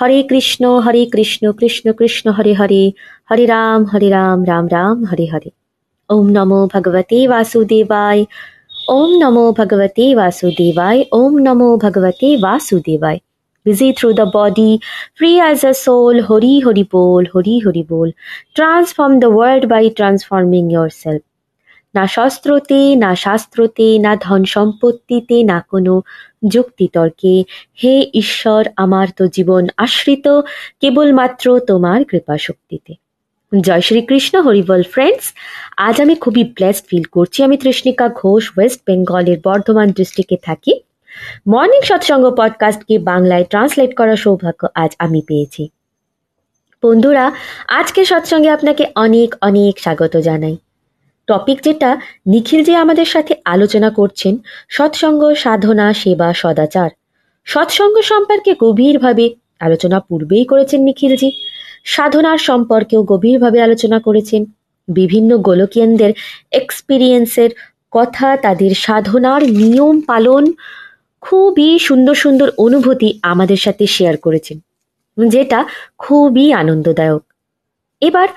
হরে কৃষ্ণ হরে কৃষ্ণ কৃষ্ণ কৃষ্ণ হরে হরে হরে রাম হরে রাম রাম রাম হরে হরে ওম নমো ভগবতে বাসুদেবায় ওম নমো ভগবতে বাসুদেবায় ওম নমো ভগবতে বাসুদেবায় busy through the body, free as a soul, Hori Hori Bol, Hori Hori Bol. Transform the world by transforming yourself. না শস্ত্রতে না শাস্ত্রতে, না ধন সম্পত্তিতে, না কোনো যুক্তিতর্কে। হে ঈশ্বর, আমার তো জীবন আশ্রিত, কেবলমাত্র তোমার কৃপা শক্তিতে জয় শ্রীকৃষ্ণ হরিবল ফ্রেন্ডস আজ আমি খুবই ব্লেসড ফিল করছি। আমি তৃষ্ণিকা ঘোষ ওয়েস্ট বেঙ্গলের বর্ধমান ডিস্ট্রিক্টে থাকি। মর্নিং সৎসঙ্গ পডকাস্টকে বাংলায় ট্রান্সলেট করার সৌভাগ্য আজ আমি পেয়েছি। বন্ধুরা আজকে সৎসঙ্গে আপনাকে অনেক অনেক স্বাগত জানাই। টপিক যেটা নিখিল যে আমাদের সাথে আলোচনা করছেন, সৎসঙ্গ, সাধনা, সেবা, সদাচার। সৎসঙ্গ সম্পর্কে গভীরভাবে আলোচনা পূর্বেই করেছেন নিখিলজি। সাধনার সম্পর্কেও গভীরভাবে আলোচনা করেছেন। বিভিন্ন গোলকিয়ানদের এক্সপিরিয়েন্সের কথা, তাদের সাধনার নিয়ম পালন খুবই সুন্দর সুন্দর অনুভূতি আমাদের সাথে শেয়ার করেছেন, যেটা খুবই আনন্দদায়ক। এবার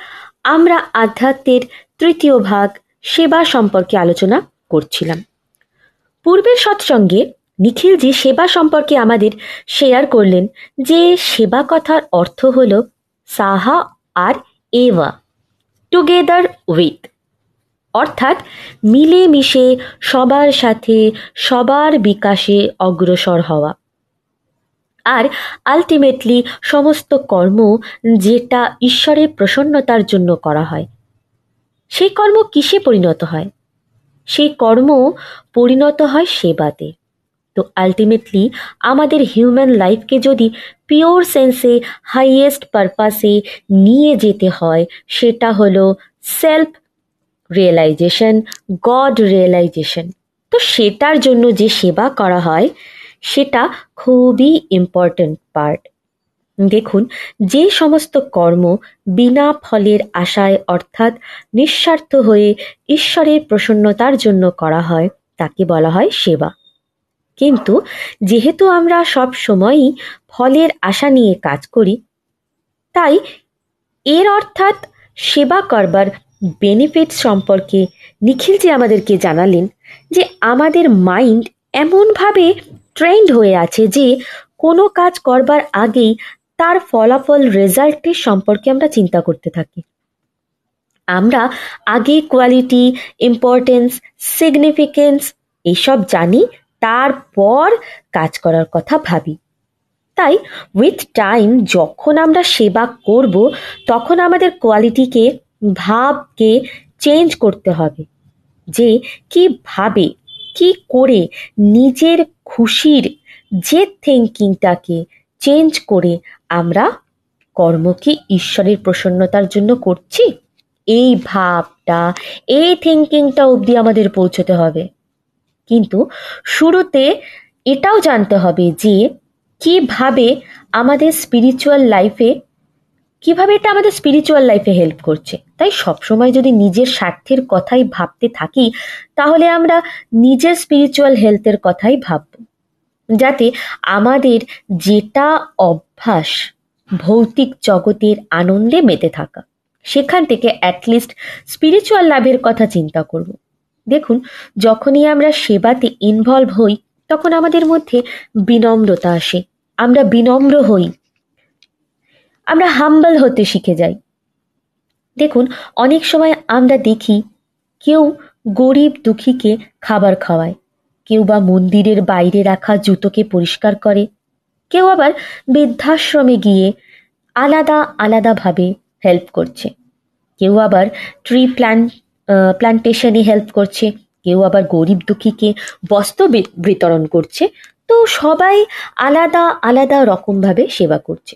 আমরা আধ্যাত্মের তৃতীয় ভাগ সেবা সম্পর্কে আলোচনা করছিলাম। পূর্বের সৎসঙ্গে নিখিলজি সেবা সম্পর্কে আমাদের শেয়ার করলেন যে সেবা কথার অর্থ হল সাহা আর এওয়া টুগেদার উইথ অর্থাৎ মিলেমিশে সবার সাথে সবার বিকাশে অগ্রসর হওয়া। আর আলটিমেটলি সমস্ত কর্ম যেটা ঈশ্বরের প্রসন্নতার জন্য করা হয় সেই কর্ম কিসে পরিণত হয়? সেই কর্ম পরিণত হয় সেবাতে। তো আলটিমেটলি আমাদের হিউম্যান লাইফকে যদি পিওর সেন্সে হাইয়েস্ট পারপাসে নিয়ে যেতে হয়, সেটা হলো সেলফ রিয়েলাইজেশন গড রিয়েলাইজেশন তো সেটার জন্য যে সেবা করা হয়, সেটা খুবই ইম্পর্ট্যান্ট পার্ট দেখুন, যে সমস্ত কর্ম বিনা ফলের আশায় অর্থাৎ নিঃস্বার্থ হয়ে ঈশ্বরের প্রসন্নতার জন্য করা হয়, তাকে বলা হয় সেবা। কিন্তু যেহেতু আমরা সব সময়ই ফলের আশা নিয়ে কাজ করি, তাই এর অর্থাৎ সেবা করবার বেনিফিট সম্পর্কে নিখিল যে আমাদেরকে জানালেন যে আমাদের মাইন্ড এমনভাবে ট্রেন্ড হয়ে আছে যে কোনো কাজ করবার আগেই তার ফলাফল রেজাল্টের সম্পর্কে আমরা চিন্তা করতে থাকি। আমরা আগে কোয়ালিটি, ইম্পর্টেন্স, সিগনিফিকেন্স এসব জানি, তারপর কাজ করার কথা ভাবি। তাই উইথ টাইম যখন আমরা সেবা করব, তখন আমাদের কোয়ালিটিকে, ভাবকে চেঞ্জ করতে হবে। যে কীভাবে কি করে নিজের খুশির যে থিঙ্কিংটাকে চেঞ্জ করে আমরা কর্ম কি ঈশ্বরের প্রসন্নতার জন্য করছি? এই ভাবটা, এই থিঙ্কিংটা অবধি আমাদের পৌঁছতে হবে। কিন্তু শুরুতে এটাও জানতে হবে যে কীভাবে আমাদের স্পিরিচুয়াল লাইফে কীভাবে এটা আমাদের স্পিরিচুয়াল লাইফে হেল্প করছে? তাই সবসময় যদি নিজের স্বার্থের কথাই ভাবতে থাকি, তাহলে আমরা নিজের স্পিরিচুয়াল হেলথের কথাই ভাবব। যাতে আমাদের যেটা অভ্যাস ভৌতিক জগতের আনন্দে মেতে থাকা, সেখান থেকে অ্যাটলিস্ট স্পিরিচুয়াল লাভের কথা চিন্তা করব। দেখুন, যখনই আমরা সেবাতে ইনভলভ হই, তখন আমাদের মধ্যে বিনম্রতা আসে। আমরা বিনম্র হই। আমরা হাম্বল হতে শিখে যাই। দেখুন, অনেক সময় আমরা দেখি কেউ গরিব দুঃখীকে খাবার খাওয়ায়। কেউ বা মন্দিরের বাইরে রাখা জুতোকে পরিষ্কার করে, কেউ আবার বৃদ্ধাশ্রমে গিয়ে আলাদা আলাদাভাবে হেল্প করছে। কেউ আবার ট্রি প্ল্যান প্ল্যান্টেশনে হেল্প করছে, কেউ আবার গরিব দুঃখীকে বস্ত্র বিতরণ করছে। তো সবাই আলাদা আলাদা রকমভাবে সেবা করছে।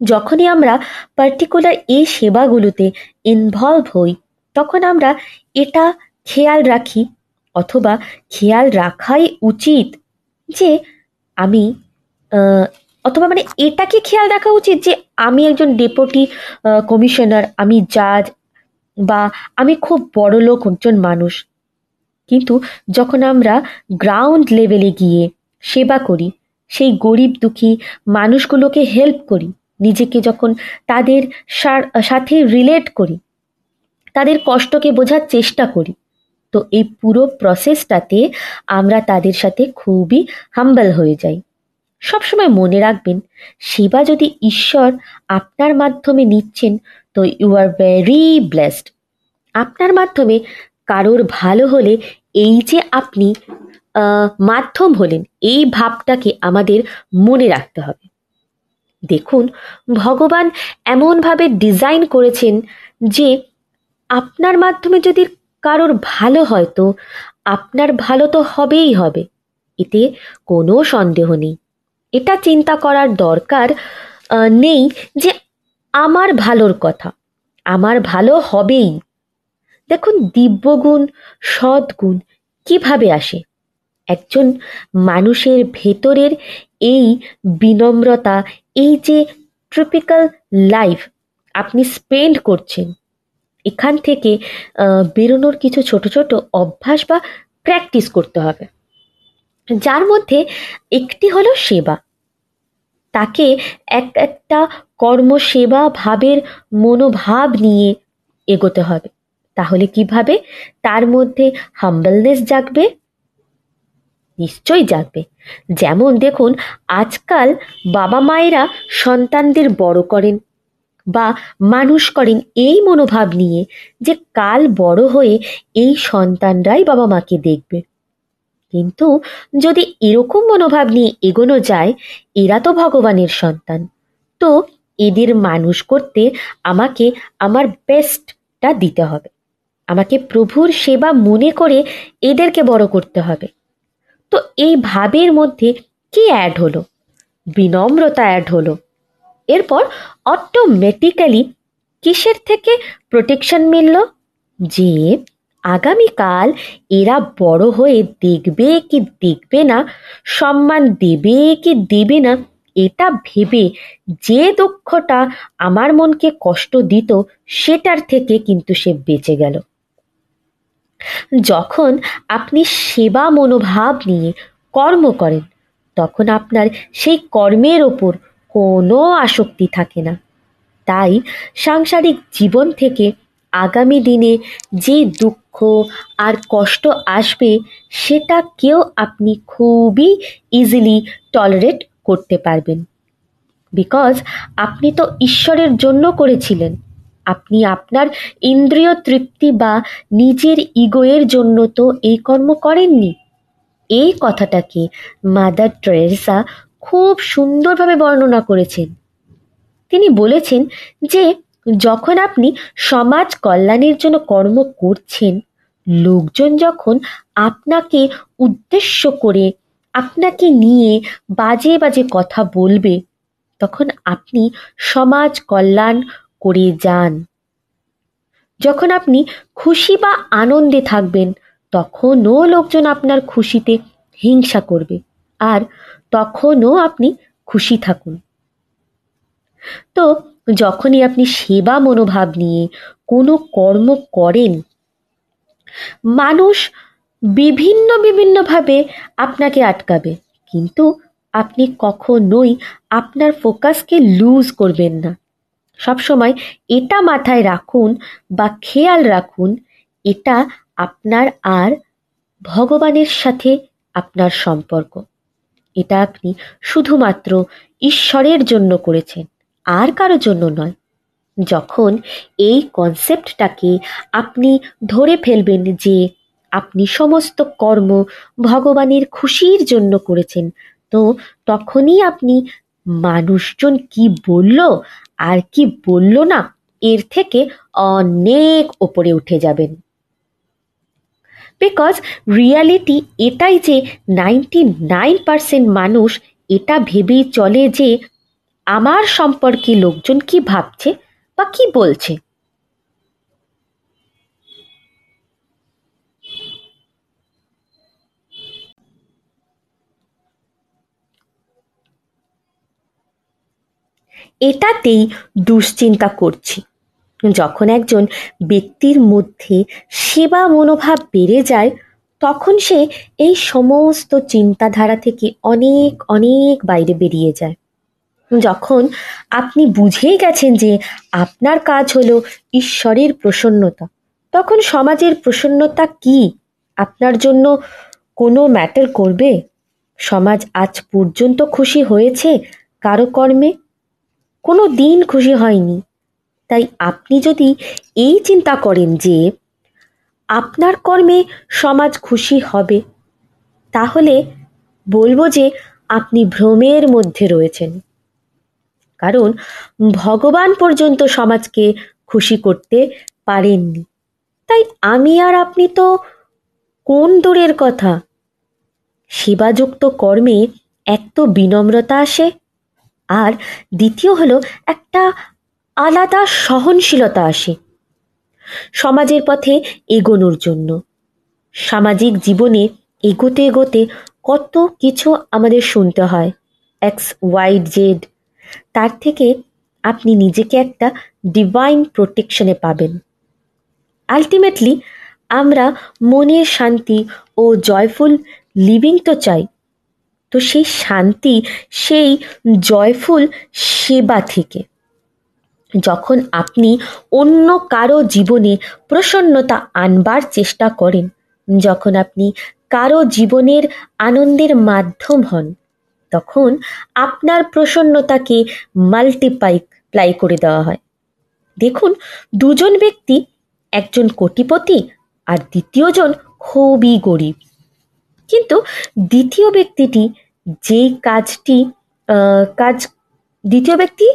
যখনই আমরা পার্টিকুলার এই সেবাগুলোতে ইনভলভ হই, তখন আমরা এটা খেয়াল রাখি অথবা খেয়াল রাখাই উচিত যে আমি অথবা মানে এটাকে খেয়াল রাখা উচিত যে আমি একজন ডেপুটি কমিশনার, আমি জাজ বা আমি খুব বড় লোক, একজন মানুষ। কিন্তু যখন আমরা গ্রাউন্ড লেভেলে গিয়ে সেবা করি, সেই গরিব দুঃখী মানুষগুলোকে হেল্প করি, নিজেকে যখন তাদের সাথে রিলেট করি, তাদের কষ্টকে বোঝার চেষ্টা করি তো এই পুরো প্রসেসটাতে আমরা তাদের সাথে খুবই হাম্বল হয়ে যাই। সবসময় মনে রাখবেন সেবা যদি ঈশ্বর আপনার মাধ্যমে নিচ্ছেন, তো ইউ আর ভেরি ব্লেসড আপনার মাধ্যমে কারোর ভালো হলে এই যে আপনি মাধ্যম হলেন, এই ভাবটাকে আমাদের মনে রাখতে হবে। দেখুন, ভগবান এমনভাবে ডিজাইন করেছেন যে আপনার মাধ্যমে যদি কারোর ভালো হয়তো, আপনার ভালো তো হবেই হবে, এতে কোনো সন্দেহ নেই। এটা চিন্তা করার দরকার নেই যে আমার ভালোর কথা, আমার ভালো হবেই। দেখুন, দিব্যগুণ, সদ্গুণ কীভাবে আসে? একজন মানুষের ভেতরের এই বিনম্রতা, এই যে ট্রিপিক্যাল লাইফ আপনি স্পেন্ড করছেন এখান থেকে বেরোনোর কিছু ছোট ছোট অভ্যাস বা প্র্যাকটিস করতে হবে। যার মধ্যে একটি হলো সেবা। তাকে এক একটা কর্মসেবা ভাবের মনোভাব নিয়ে এগোতে হবে। তাহলে কীভাবে? তার মধ্যে হাম্বলনেস জাগবে, নিশ্চয়ই জাগবে। যেমন দেখুন, আজকাল বাবা মায়েরা সন্তানদের বড় করেন। বা মানুষ করেন এই মনোভাব নিয়ে যে কাল বড় হয়ে এই সন্তানরাই বাবা মাকে দেখবে। কিন্তু যদি এরকম মনোভাব নিয়ে এগোনো যায়, এরা তো ভগবানের সন্তান। তো এদের মানুষ করতে আমাকে আমার বেস্টটা দিতে হবে। আমাকে প্রভুর সেবা মনে করে এদেরকে বড় করতে হবে। তো এই ভাবের মধ্যে কি অ্যাড হলো? বিনম্রতা অ্যাড হলো। এরপর অটোমেটিক্যালি কিসের থেকে প্রোটেকশন মিলল? যে আগামীকাল এরা বড় হয়ে দেখবে কি দেখবে না, সম্মান দেবে কি দেবে না, এটা ভেবে যে দুঃখটা আমার মনকে কষ্ট দিত, সেটার থেকে কিন্তু সে বেঁচে গেল। যখন আপনি সেবা মনোভাব নিয়ে কর্ম করেন, তখন আপনার সেই কর্মের ওপর কোনো আসক্তি থাকে না। তাই সাংসারিক জীবন থেকে আগামী দিনে যে দুঃখ আর কষ্ট আসবে, সেটা কেউ আপনি খুবই ইজিলি টলারেট করতে পারবেন। বিকজ আপনি তো ঈশ্বরের জন্য করেছিলেন। আপনি আপনার ইন্দ্রিয় তৃপ্তি বা নিজের ইগোয়ের জন্য তো এই কর্ম করেননি। এই কথাটাকে মাদার ট্রেসা খুব সুন্দরভাবে বর্ণনা করেছেন। তিনি বলেছেন যে, যখন আপনি সমাজ কল্যাণের জন্য কর্ম করছেন, লোকজন যখন আপনাকে উদ্দেশ্য করে, আপনাকে নিয়ে বাজে বাজে কথা বলবে, তখন আপনি সমাজ কল্যাণ করে যান। যখন আপনি খুশি বা আনন্দে থাকবেন, তখনও লোকজন আপনার খুশিতে হিংসা করবে। আর তখনও আপনি খুশি থাকুন। তো যখনই আপনি সেবা মনোভাব নিয়ে কোনো কর্ম করেন, মানুষ বিভিন্ন বিভিন্নভাবে আপনাকে আটকাবে, কিন্তু আপনি কখনোই আপনার ফোকাসকে লুজ করবেন না। সবসময় এটা মাথায় রাখুন বা খেয়াল রাখুন, এটা আপনার আর ভগবানের সাথে আপনার সম্পর্ক। এটা আপনি শুধুমাত্র ঈশ্বরের জন্য করেছেন, আর কারও জন্য নয়। যখন এই কনসেপ্টটাকে আপনি ধরে ফেলবেন যে আপনি সমস্ত কর্ম ভগবানের খুশির জন্য করেছেন, তো তখনই আপনি মানুষজন কি বলল আর কি বলল না, এর থেকে অনেক ওপরে উঠে যাবেন। বিকজ রিয়ালিটি এটাই যে নাইনটি নাইন পার্সেন্ট মানুষ এটা ভেবেই চলে যে আমার সম্পর্কে লোকজন কি ভাবছে বা কি বলছে। এটাতেই দুশ্চিন্তা করছি। যখন একজন ব্যক্তির মধ্যে সেবা মনোভাব বেড়ে যায়, তখন সে এই সমস্ত চিন্তাধারা থেকে অনেক অনেক বাইরে বেরিয়ে যায়। যখন আপনি বুঝেই গেছেন যে আপনার কাজ হলো ঈশ্বরের প্রসন্নতা, তখন সমাজের প্রসন্নতা কি? আপনার জন্য কোনো ম্যাটার করবে? সমাজ আজ পর্যন্ত খুশি হয়েছে কারও কর্মে? কোনো দিন খুশি হয়নি। তাই আপনি যদি এই চিন্তা করেন যে আপনার কর্মে সমাজ খুশি হবে, তাহলে বলব যে আপনি ভ্রমের মধ্যে রয়েছেন। কারণ ভগবান পর্যন্ত সমাজকে খুশি করতে পারেননি। তাই আমি আর আপনি তো কোন দূরের কথা? সেবাযুক্ত কর্মে এক তো বিনম্রতা আসে, আর দ্বিতীয় হলো একটা আলাদা সহনশীলতা আসে। সমাজের পথে এগোনোর জন্য। সামাজিক জীবনে এগোতে এগোতে কত কিছু আমাদের শুনতে হয়। এক্স ওয়াই জেড তার থেকে আপনি নিজেকে একটা ডিভাইন প্রোটেকশনে পাবেন। আলটিমেটলি আমরা মনের শান্তি ও জয়ফুল লিভিং তো চাই। তো সেই শান্তি, সেই জয়ফুল সেবা থেকে। যখন আপনি অন্য কারও জীবনে প্রসন্নতা আনবার চেষ্টা করেন, যখন আপনি কারও জীবনের আনন্দের মাধ্যম হন, তখন আপনার প্রসন্নতাকে মাল্টিপাই প্লাই করে দেওয়া হয়। দেখুন, দুজন ব্যক্তি, একজন কোটিপতি আর দ্বিতীয়জন খুবই গরিব। কিন্তু দ্বিতীয় ব্যক্তিটি যেই কাজটি কাজ, দ্বিতীয় ব্যক্তি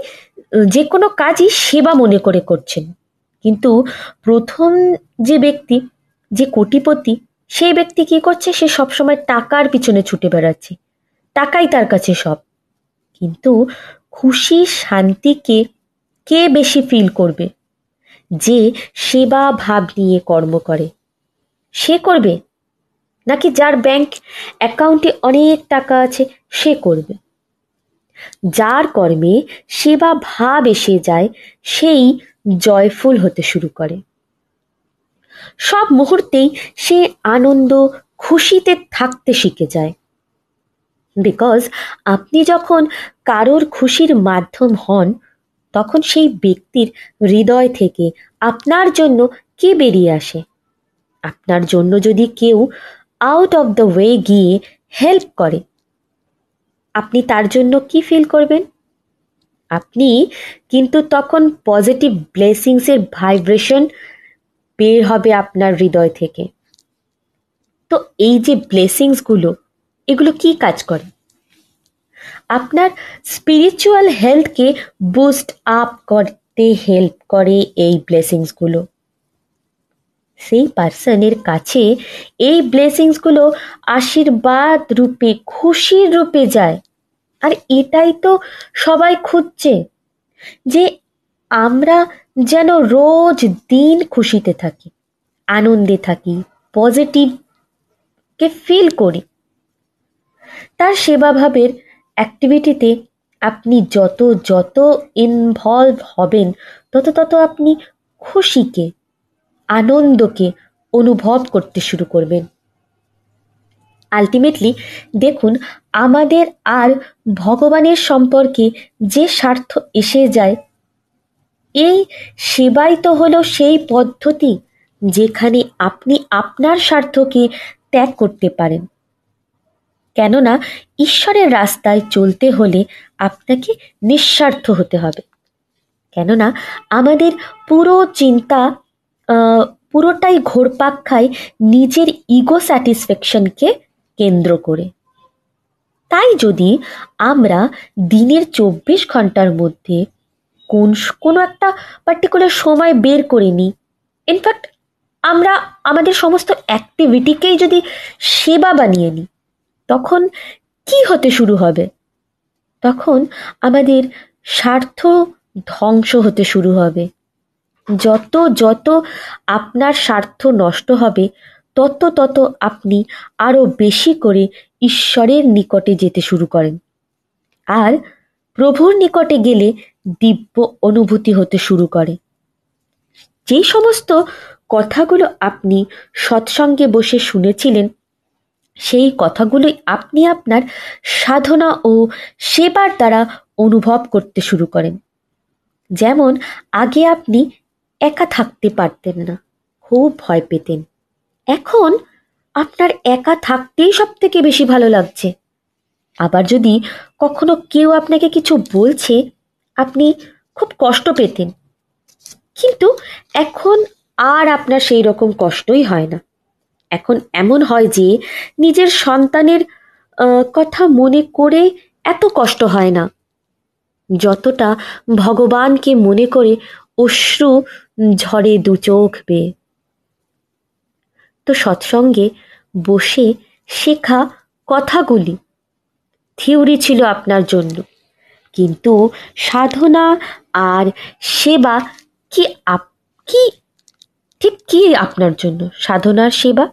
যে কোনো কাজই সেবা মনে করে করছেন। কিন্তু প্রথম যে ব্যক্তি, যে কোটিপতি, সেই ব্যক্তি কি করছে? সে সবসময় টাকার পিছনে ছুটে বেড়াচ্ছে। টাকাই তার কাছে সব। কিন্তু খুশি শান্তিকে কে বেশি ফিল করবে? যে সেবা ভাব নিয়ে কর্ম করে। সে করবে? নাকি যার ব্যাংক অ্যাকাউন্টে অনেক টাকা আছে, সে করবে? যার কর্মে সেবা ভাব এসে যায়, সেই জয়ফুল হতে শুরু করে। সব মুহূর্তেই সে আনন্দ, খুশিতে থাকতে শিখে যায়। বিকজ আপনি যখন কারোর খুশির মাধ্যম হন, তখন সেই ব্যক্তির হৃদয় থেকে আপনার জন্য কে বেরিয়ে আসে? আপনার জন্য যদি কেউ আউট অফ দ্য ওয়ে গিয়ে হেল্প করে আপনি তার জন্য কি ফিল করবেন? আপনি কিন্তু তখন পজিটিভ ব্লেসিংসের ভাইব্রেশন বের হবে আপনার হৃদয় থেকে। তো এই যে ব্লেসিংসগুলো এগুলো কি কাজ করে? আপনার স্পিরিচুয়াল হেলথকে বুস্ট আপ করতে হেল্প করে এই ব্লেসিংসগুলো সেই পার্সনের কাছে এই ব্লেসিংসগুলো আশীর্বাদ রূপে, খুশির রূপে যায়। আর এটাই তো সবাই খুঁজছে যে আমরা যেন রোজ দিন খুশিতে থাকি, আনন্দে থাকি পজিটিভকে ফিল করি। তার সেবাভাবের অ্যাক্টিভিটিতে আপনি যত যত ইনভলভ হবেন, তত তত আপনি খুশিকে, আনন্দকে অনুভব করতে শুরু করবেন। আলটিমেটলি দেখুন, আমাদের আর ভগবানের সম্পর্কে যে স্বার্থ এসে যায়, এই সেবাই তো হলো সেই পদ্ধতি যেখানে আপনি আপনার স্বার্থকে ত্যাগ করতে পারেন। কেননা, ঈশ্বরের রাস্তায় চলতে হলে আপনাকে নিঃস্বার্থ হতে হবে। কেননা, আমাদের পুরো চিন্তা পুরোটাই ঘোরপাক খায় নিজের ইগো স্যাটিসফ্যাকশনকে কেন্দ্র করে। তাই যদি আমরা দিনের চব্বিশ ঘণ্টার মধ্যে কোন কোনো একটা পার্টিকুলার সময় বের করে নিই ইনফ্যাক্ট আমরা আমাদের সমস্ত অ্যাক্টিভিটিকেই যদি সেবা বানিয়ে নিই, তখন কি হতে শুরু হবে? তখন আমাদের স্বার্থ ধ্বংস হতে শুরু হবে। যত যত আপনার স্বার্থ নষ্ট হবে তত তত আপনি আরও বেশি করে ঈশ্বরের নিকটে যেতে শুরু করেন। আর প্রভুর নিকটে গেলে দিব্য অনুভূতি হতে শুরু করে। যেই সমস্ত কথাগুলো আপনি সৎসঙ্গে বসে শুনেছিলেন, সেই কথাগুলোই আপনি আপনার সাধনা ও সেবার দ্বারা অনুভব করতে শুরু করেন। যেমন, আগে আপনি একা থাকতে পারতেন না, খুব ভয় পেতেন। এখন আপনার একা থাকতেই সব থেকে বেশি ভালো লাগছে। আবার যদি কখনো কেউ আপনাকে কিছু বলছে, আপনি খুব কষ্ট পেতেন। কিন্তু এখন আর আপনার সেই রকম কষ্টই হয় না। এখন এমন হয় যে নিজের সন্তানের কথা মনে করে এত কষ্ট হয় না। যতটা ভগবানকে মনে করে অশ্রু ঝরে দু চোখ বেয়ে। তো সৎসঙ্গে বসে শেখা কথাগুলি। থিওরি ছিল আপনার জন্য। কিন্তু সাধনা আর সেবা কি আপ, কি, ঠিক কি আপনার জন্য? সাধনার সেবা?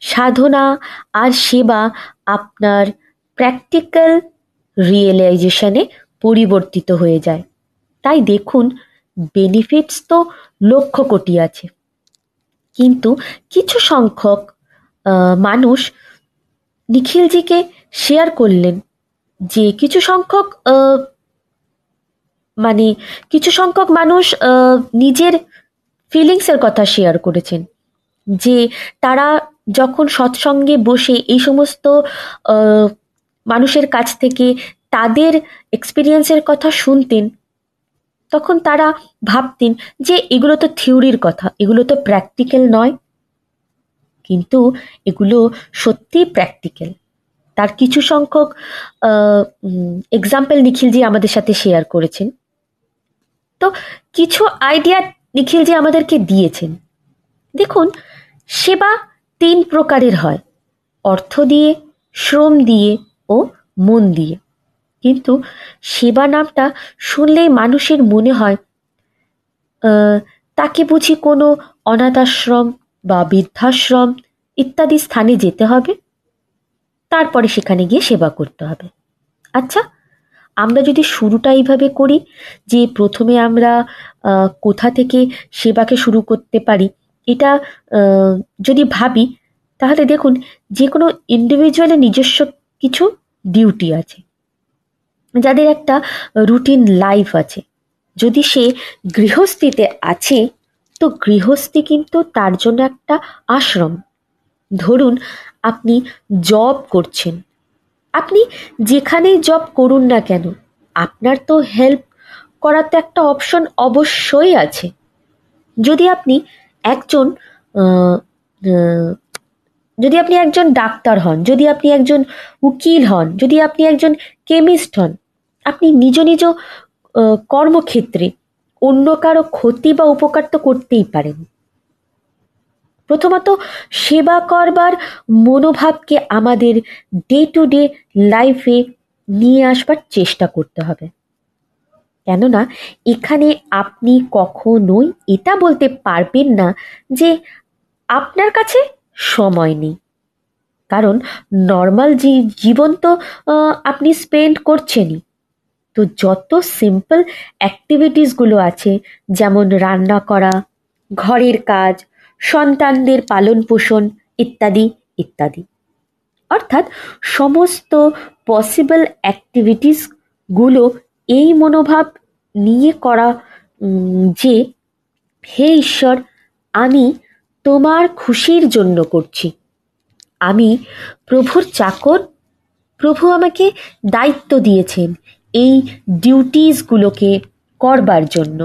সাধনা আর সেবা আপনার প্র্যাকটিক্যাল রিয়েলাইজেশনে পরিবর্তিত হয়ে যায়। তাই দেখুন বেনিফিটস তো লক্ষ কোটি আছে। কিন্তু কিছু সংখ্যক মানুষ নিখিলজিকে শেয়ার করলেন যে কিছু সংখ্যক মানে কিছু সংখ্যক মানুষ নিজের ফিলিংসের কথা শেয়ার করেছেন। যে তারা যখন সৎসঙ্গে বসে এই সমস্ত মানুষের কাছ থেকে তাদের এক্সপিরিয়েন্সের কথা শুনতেন তখন তারা ভাবতেন যে এগুলো তো থিওরির কথা, এগুলো তো প্র্যাকটিক্যাল নয়। কিন্তু এগুলো সত্যিই প্র্যাকটিক্যাল তার কিছু সংখ্যক এক্সাম্পল নিখিলজি আমাদের সাথে শেয়ার করেছেন। তো কিছু আইডিয়া নিখিলজি আমাদেরকে দিয়েছেন। দেখুন, সেবা তিন প্রকারের হয়। অর্থ দিয়ে, শ্রম দিয়ে ও মন দিয়ে। কিন্তু সেবা নামটা শুনলেই মানুষের মনে হয় তাকে বুঝি কোনো অনাথাশ্রম বা বৃদ্ধাশ্রম ইত্যাদি স্থানে যেতে হবে। তারপরে সেখানে গিয়ে সেবা করতে হবে। আচ্ছা আমরা যদি শুরুটা এইভাবে করি যে প্রথমে আমরা কোথা থেকে সেবাকে শুরু করতে পারি, এটা যদি ভাবি, তাহলে দেখুন যে কোনো ইন্ডিভিজুয়ালের নিজস্ব কিছু ডিউটি আছে। যাদের একটা রুটিন লাইফ আছে। যদি সে গৃহস্থিতে আছে, তো গৃহস্থী কিন্তু তার জন্য একটা আশ্রম। ধরুন, আপনি জব করছেন। আপনি যেখানেই জব করুন না কেন, আপনার তো হেল্প করার তো একটা অপশন অবশ্যই আছে। যদি আপনি একজন যদি আপনি একজন ডাক্তার হন, যদি আপনি একজন উকিল হন, যদি আপনি একজন কেমিস্ট হন আপনি নিজ নিজ কর্মক্ষেত্রে অন্য কারও ক্ষতি বা উপকার তো করতেই পারেন। প্রথমত সেবা করবার মনোভাবকে আমাদের ডে টু ডে লাইফে নিয়ে আসবার চেষ্টা করতে হবে। কেননা এখানে আপনি কখনোই এটা বলতে পারবেন না যে আপনার কাছে সময় নেই। কারণ নর্মাল জীবন তো আপনি স্পেন্ড করছেনই। তো যত সিম্পল অ্যাক্টিভিটিসগুলো আছে, যেমন রান্না করা, ঘরের কাজ, সন্তানদের পালন পোষণ ইত্যাদি ইত্যাদি। অর্থাৎ সমস্ত পসিবল অ্যাক্টিভিটিসগুলো এই মনোভাব নিয়ে করা যে, হে ঈশ্বর, আমি তোমার খুশির জন্য করছি। আমি প্রভুর চাকর, প্রভু আমাকে দায়িত্ব দিয়েছেন। এই ডিউটিসগুলোকে করবার জন্য।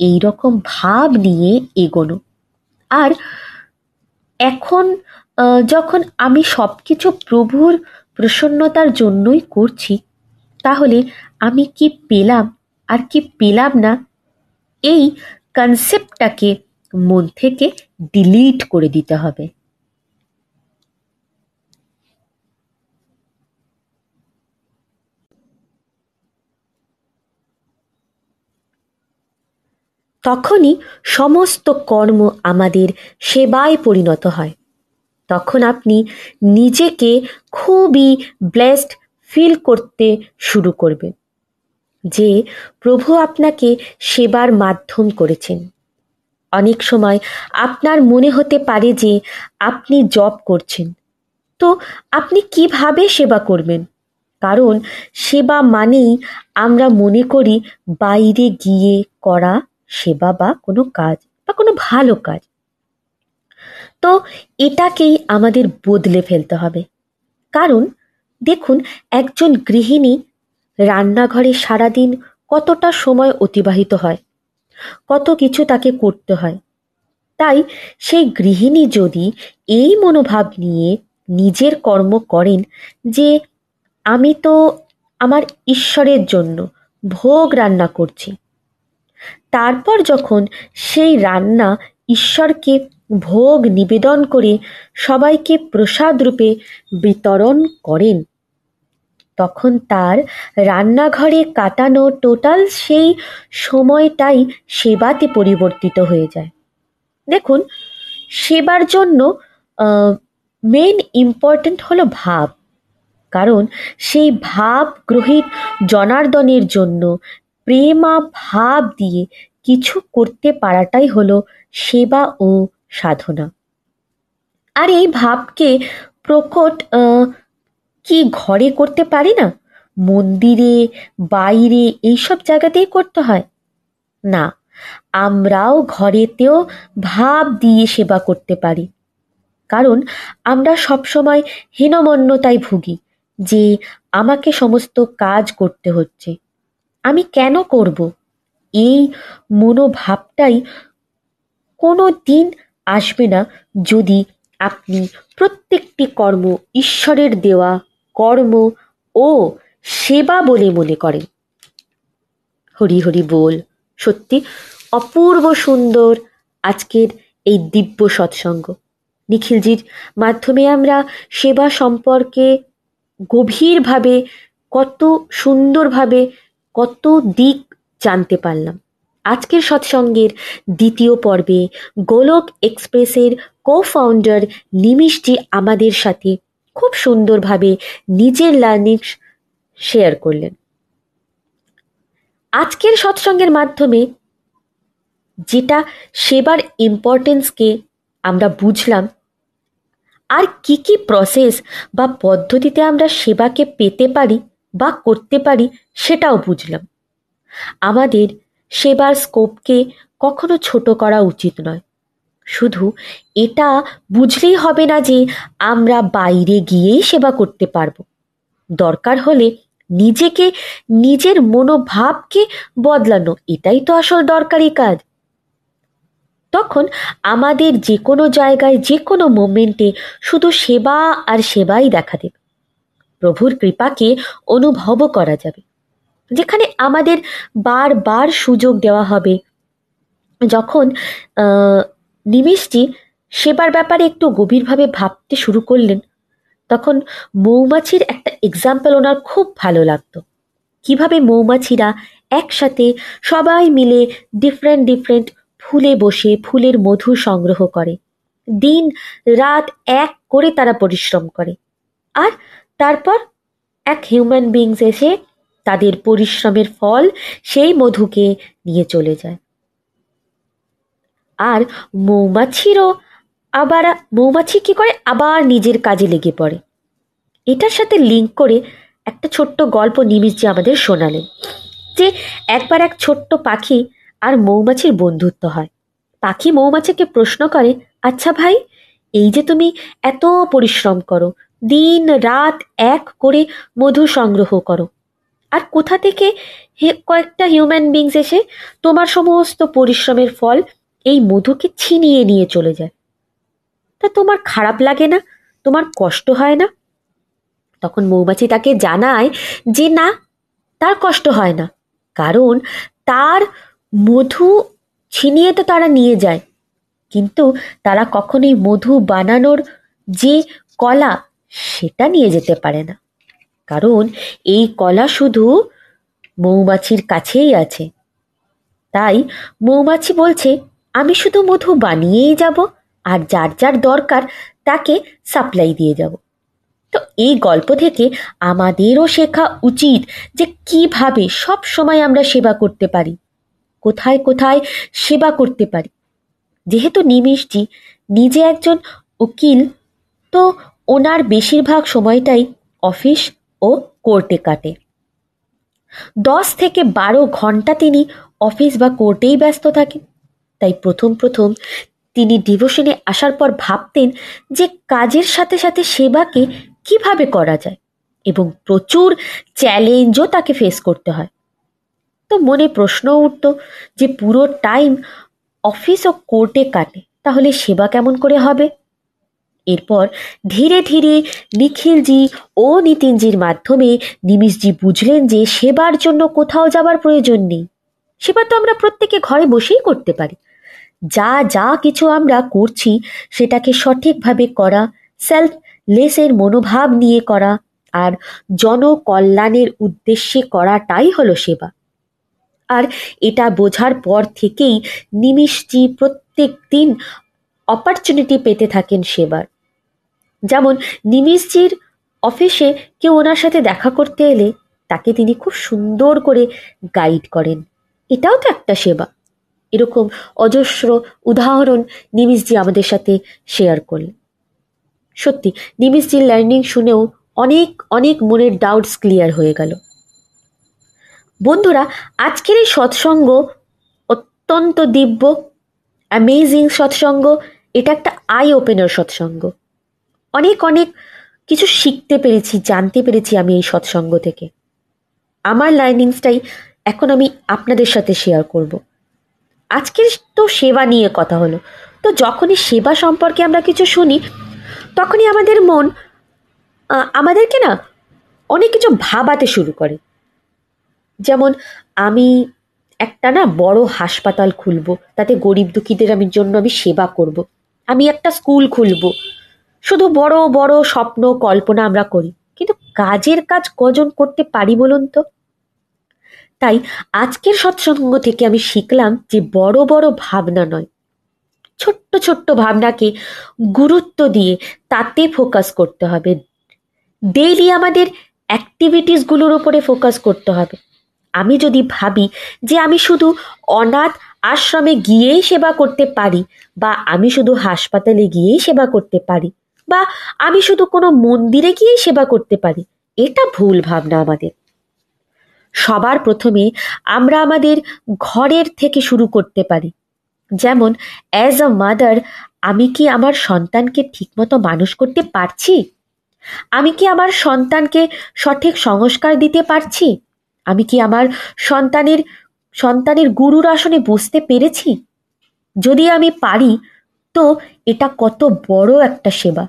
এই রকম ভাব নিয়ে এগোনো। আর এখন যখন আমি সব কিছু প্রভুর প্রসন্নতার জন্যই করছি, তাহলে আমি কি পেলাম আর কি পেলাম না, এই কনসেপ্টটাকে মন থেকে ডিলিট করে দিতে হবে। তখনই সমস্ত কর্ম আমাদের সেবায় পরিণত হয়। তখন আপনি নিজেকে খুবই ব্লেসড ফিল করতে শুরু করবেন, যে প্রভু আপনাকে সেবার মাধ্যম করেছেন। অনেক সময় আপনার মনে হতে পারে যে আপনি জব করছেন। তো আপনি কীভাবে সেবা করবেন? কারণ সেবা মানেই আমরা মনে করি বাইরে গিয়ে করা সেবা বা কোনো কাজ বা কোনো ভালো কাজ। তো এটাকেই আমাদের বদলে ফেলতে হবে। কারণ দেখুন, একজন গৃহিণী রান্নাঘরে সারাদিন কতটা সময় অতিবাহিত হয়, কত কিছু তাকে করতে হয়। তাই সেই গৃহিণী যদি এই মনোভাব নিয়ে নিজের কর্ম করেন যে, আমি তো আমার ঈশ্বরের জন্য ভোগ রান্না করছি তারপর যখন সেই রান্না ঈশ্বরকে ভোগ নিবেদন করে সবাইকে প্রসাদ রূপে বিতরণ করেন, তখন তার রান্নাঘরে কাটানো টোটাল সেই সময়টাই সেবাতে পরিবর্তিত হয়ে যায়। দেখুন, সেবার জন্য মেন ইম্পর্ট্যান্ট হলো ভাব। কারণ সেই ভাব গ্রহিত জনার্দনের জন্য প্রেমা ভাব দিয়ে কিছু করতে পারাটাই হলো সেবা ও সাধনা। আর এই ভাবকে প্রকট কি ঘরে করতে পারি না? মন্দিরে, বাইরে এইসব জায়গাতেই করতে হয়। না, আমরাও ঘরেতেও ভাব দিয়ে সেবা করতে পারি। কারণ আমরা সবসময় হীনমন্যতায় ভুগি যে আমাকে সমস্ত কাজ করতে হচ্ছে। আমি কেন করব? এই মনোভাবটাই কোনো দিন আসবে না যদি আপনি প্রত্যেকটি কর্ম ঈশ্বরের দেওয়া কর্ম ও সেবা বলে মনে করেন। হরি হরি বল। সত্যি অপূর্ব সুন্দর আজকের এই দিব্য সৎসঙ্গ। নিখিলজির মাধ্যমে আমরা সেবা সম্পর্কে গভীরভাবে, কত সুন্দরভাবে কত দিক জানতে পারলাম। আজকের সৎসঙ্গের দ্বিতীয় পর্বে গোলক এক্সপ্রেসের কো ফাউন্ডার নিমিশজি আমাদের সাথে খুব সুন্দরভাবে নিজের লার্নিং শেয়ার করলেন। আজকের সৎসঙ্গের মাধ্যমে যেটা সেবার ইম্পর্টেন্সকে আমরা বুঝলাম, আর কি কি প্রসেস বা পদ্ধতিতে আমরা সেবাকে পেতে পারি বা করতে পারি সেটাও বুঝলাম। আমাদের সেবার স্কোপকে কখনো ছোট করা উচিত নয়। শুধু এটা বুঝলেই হবে না যে আমরা বাইরে গিয়েই সেবা করতে পারব। দরকার হলে নিজেকে, নিজের মনোভাবকে বদলানো, এটাই তো আসল দরকারি কাজ। তখন আমাদের যে কোনো জায়গায় যে কোনো মোমেন্টে শুধু সেবা আর সেবাই দেখা দেবে। প্রভুর কৃপাকে অনুভবও করা যাবে। যেখানে আমাদের বারবার সুযোগ দেওয়া হবে। যখন নিমিষটি সেবার ব্যাপারে একটু গভীরভাবে ভাবতে শুরু করলেন, তখন মৌমাছির একটা এক্সাম্পল ওনার খুব ভালো লাগতো। কীভাবে মৌমাছিরা একসাথে সবাই মিলে ডিফারেন্ট ডিফারেন্ট ফুলে বসে ফুলের মধু সংগ্রহ করে। দিন, রাত এক করে তারা পরিশ্রম করে। আর তারপর এক হিউম্যান বিংস এসে তাদের পরিশ্রমের ফল সেই মধুকে নিয়ে চলে যায়। আর মৌমাছিরও আবার মৌমাছি কী করে? আবার নিজের কাজে লেগে পড়ে। এটার সাথে লিঙ্ক করে একটা ছোট্ট গল্প নিমিষ যে আমাদের শোনালেন, যে একবার এক ছোট্ট পাখি আর মৌমাছির বন্ধুত্ব হয়। পাখি মৌমাছিকে প্রশ্ন করে আচ্ছা ভাই, এই যে তুমি এত পরিশ্রম করো দিন রাত এক করে মধু সংগ্রহ করো। আর কোথা থেকে কয়েকটা হিউম্যান বিংস এসে তোমার সমস্ত পরিশ্রমের ফল এই মধুকে ছিনিয়ে নিয়ে চলে যায়। তা তোমার খারাপ লাগে না? তোমার কষ্ট হয় না? তখন মৌমাছি তাকে জানায় যে না, তার কষ্ট হয় না। কারণ তার মধু ছিনিয়ে তো তারা নিয়ে যায়। কিন্তু তারা কখনোই মধু বানানোর যে কলা সেটা নিয়ে যেতে পারে না। কারণ এই কলা শুধু মৌমাছির কাছেই আছে। তাই মৌমাছি বলছে, আমি শুধু মধু বানিয়েই যাব, আর যার যার দরকার তাকে সাপ্লাই দিয়ে যাব। তো এই গল্প থেকে আমাদেরও শেখা উচিত যে কীভাবে সব সময় আমরা সেবা করতে পারি, কোথায় কোথায় সেবা করতে পারি। যেহেতু নিমিষজি, নিজে একজন উকিল, তো ওনার বেশিরভাগ সময়টাই অফিস ও কোর্টে কাটে। দশ থেকে বারো ঘণ্টা তিনি অফিস বা কোর্টেই ব্যস্ত থাকেন তাই প্রথম প্রথম তিনি ডিভোশনে আসার পর ভাবতেন যে কাজের সাথে সাথে সেবাকে কীভাবে করা যায় এবং প্রচুর চ্যালেঞ্জও তাকে ফেস করতে হয়। তো মনে প্রশ্ন উঠত যে পুরো টাইম অফিস ও কোর্টে কাটে, তাহলে সেবা কেমন করে হবে? এরপর ধীরে ধীরে নিখিলজি ও নিতিনজির মাধ্যমে নিমিষজি বুঝলেন যে সেবার জন্য কোথাও যাবার প্রয়োজন নেই। সেবা তো আমরা প্রত্যেকে ঘরে বসেই করতে পারি। যা যা কিছু আমরা করছি, সেটাকে সঠিকভাবে করা সেলফ লেসের মনোভাব নিয়ে করা আর জনকল্যাণের উদ্দেশ্যে করাটাই হলো সেবা। আর এটা বোঝার পর থেকেই নিমিষজি প্রত্যেক দিন অপরচুনিটি পেতে থাকেন সেবার। যেমন নিমিষজির অফিসে কেউ ওনার সাথে দেখা করতে এলে তাকে তিনি খুব সুন্দর করে গাইড করেন। এটাও তো একটা সেবা। এরকম অজস্র উদাহরণ নিমিষজি আমাদের সাথে শেয়ার করলেন। সত্যি, নিমিষজির লার্নিং শুনেও অনেক অনেক মনের ডাউটস ক্লিয়ার হয়ে গেল। বন্ধুরা, আজকের এই সৎসঙ্গ অত্যন্ত দিব্য অ্যামেজিং সৎসঙ্গ। এটা একটা আই ওপেনার সৎসঙ্গ। অনেক অনেক কিছু শিখতে পেরেছি, জানতে পেরেছি আমি এই সৎসঙ্গ থেকে। আমার লার্নিংসটাই এখন আমি আপনাদের সাথে শেয়ার করব। আজকের তো সেবা নিয়ে কথা হলো। তো যখনই সেবা সম্পর্কে আমরা কিছু শুনি, তখনই আমাদের মন আমাদেরকে না অনেক কিছু ভাবাতে শুরু করে। যেমন আমি একটা না বড় হাসপাতাল খুলব, তাতে গরিব দুঃখীদের আমি জন্য আমি সেবা করব। আমি একটা স্কুল খুলব। শুধু বড় বড় স্বপ্ন, কল্পনা আমরা করি। কিন্তু কাজের কাজ কজন করতে পারি বলুন তো? তাই আজকের সৎসঙ্গ থেকে আমি শিখলাম যে বড় বড় ভাবনা নয়। ছোট্ট ছোট্ট ভাবনাকে গুরুত্ব দিয়ে তাতে ফোকাস করতে হবে। ডেইলি আমাদের অ্যাক্টিভিটিসগুলোর উপরে ফোকাস করতে হবে। আমি যদি ভাবি যে আমি শুধু অনাথ আশ্রমে গিয়েই সেবা করতে পারি বা আমি শুধু হাসপাতালে গিয়েই সেবা করতে পারি বা আমি শুধু কোনো মন্দিরে গিয়েই সেবা করতে পারি, এটা ভুল ভাবনা আমাদের। সবার প্রথমে আমরা আমাদের ঘরের থেকে শুরু করতে পারি। যেমন অ্যাজ আ মাদার আমি কি আমার সন্তানকে ঠিকমতো মানুষ করতে পারছি? আমি কি আমার সন্তানকে সঠিক সংস্কার দিতে পারছি? আমি কি আমার সন্তানের সন্তানের গুরুর আসনে বসতে পেরেছি? যদি আমি পারি তো এটা কত বড় একটা সেবা।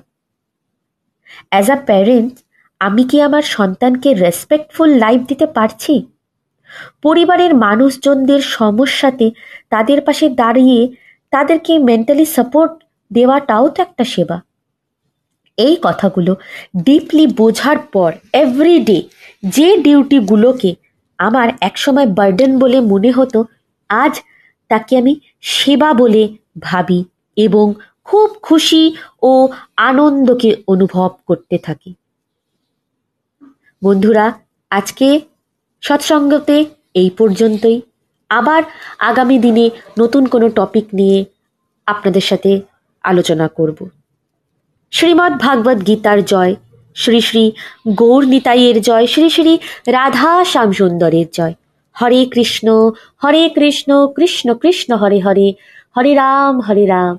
অ্যাজ আ প্যারেন্ট আমি কি আমার সন্তানকে রেসপেক্টফুল লাইফ দিতে পারছি? পরিবারের মানুষজনদের সমস্যাতে তাদের পাশে দাঁড়িয়ে তাদেরকে মেন্টালি সাপোর্ট দেওয়াটাও তো একটা সেবা। এই কথাগুলো ডিপলি বোঝার পর এভরিডে যে ডিউটিগুলোকে আমার একসময় বার্ডেন বলে মনে হতো, আজ তাকে আমি সেবা বলে ভাবি। এবং খুব খুশি ও আনন্দকে অনুভব করতে থাকি। বন্ধুরা, আজকে সৎসঙ্গতে এই পর্যন্তই। আবার আগামী দিনে নতুন কোনো টপিক নিয়ে আপনাদের সাথে আলোচনা করব। শ্রীমদ্ ভাগবত গীতার জয়, শ্রী শ্রী গৌর নিতাইয়ের জয়, শ্রী শ্রী রাধা শ্যামসুন্দরের জয়। হরে কৃষ্ণ হরে কৃষ্ণ কৃষ্ণ কৃষ্ণ, হরে হরে হরে রাম হরে রাম।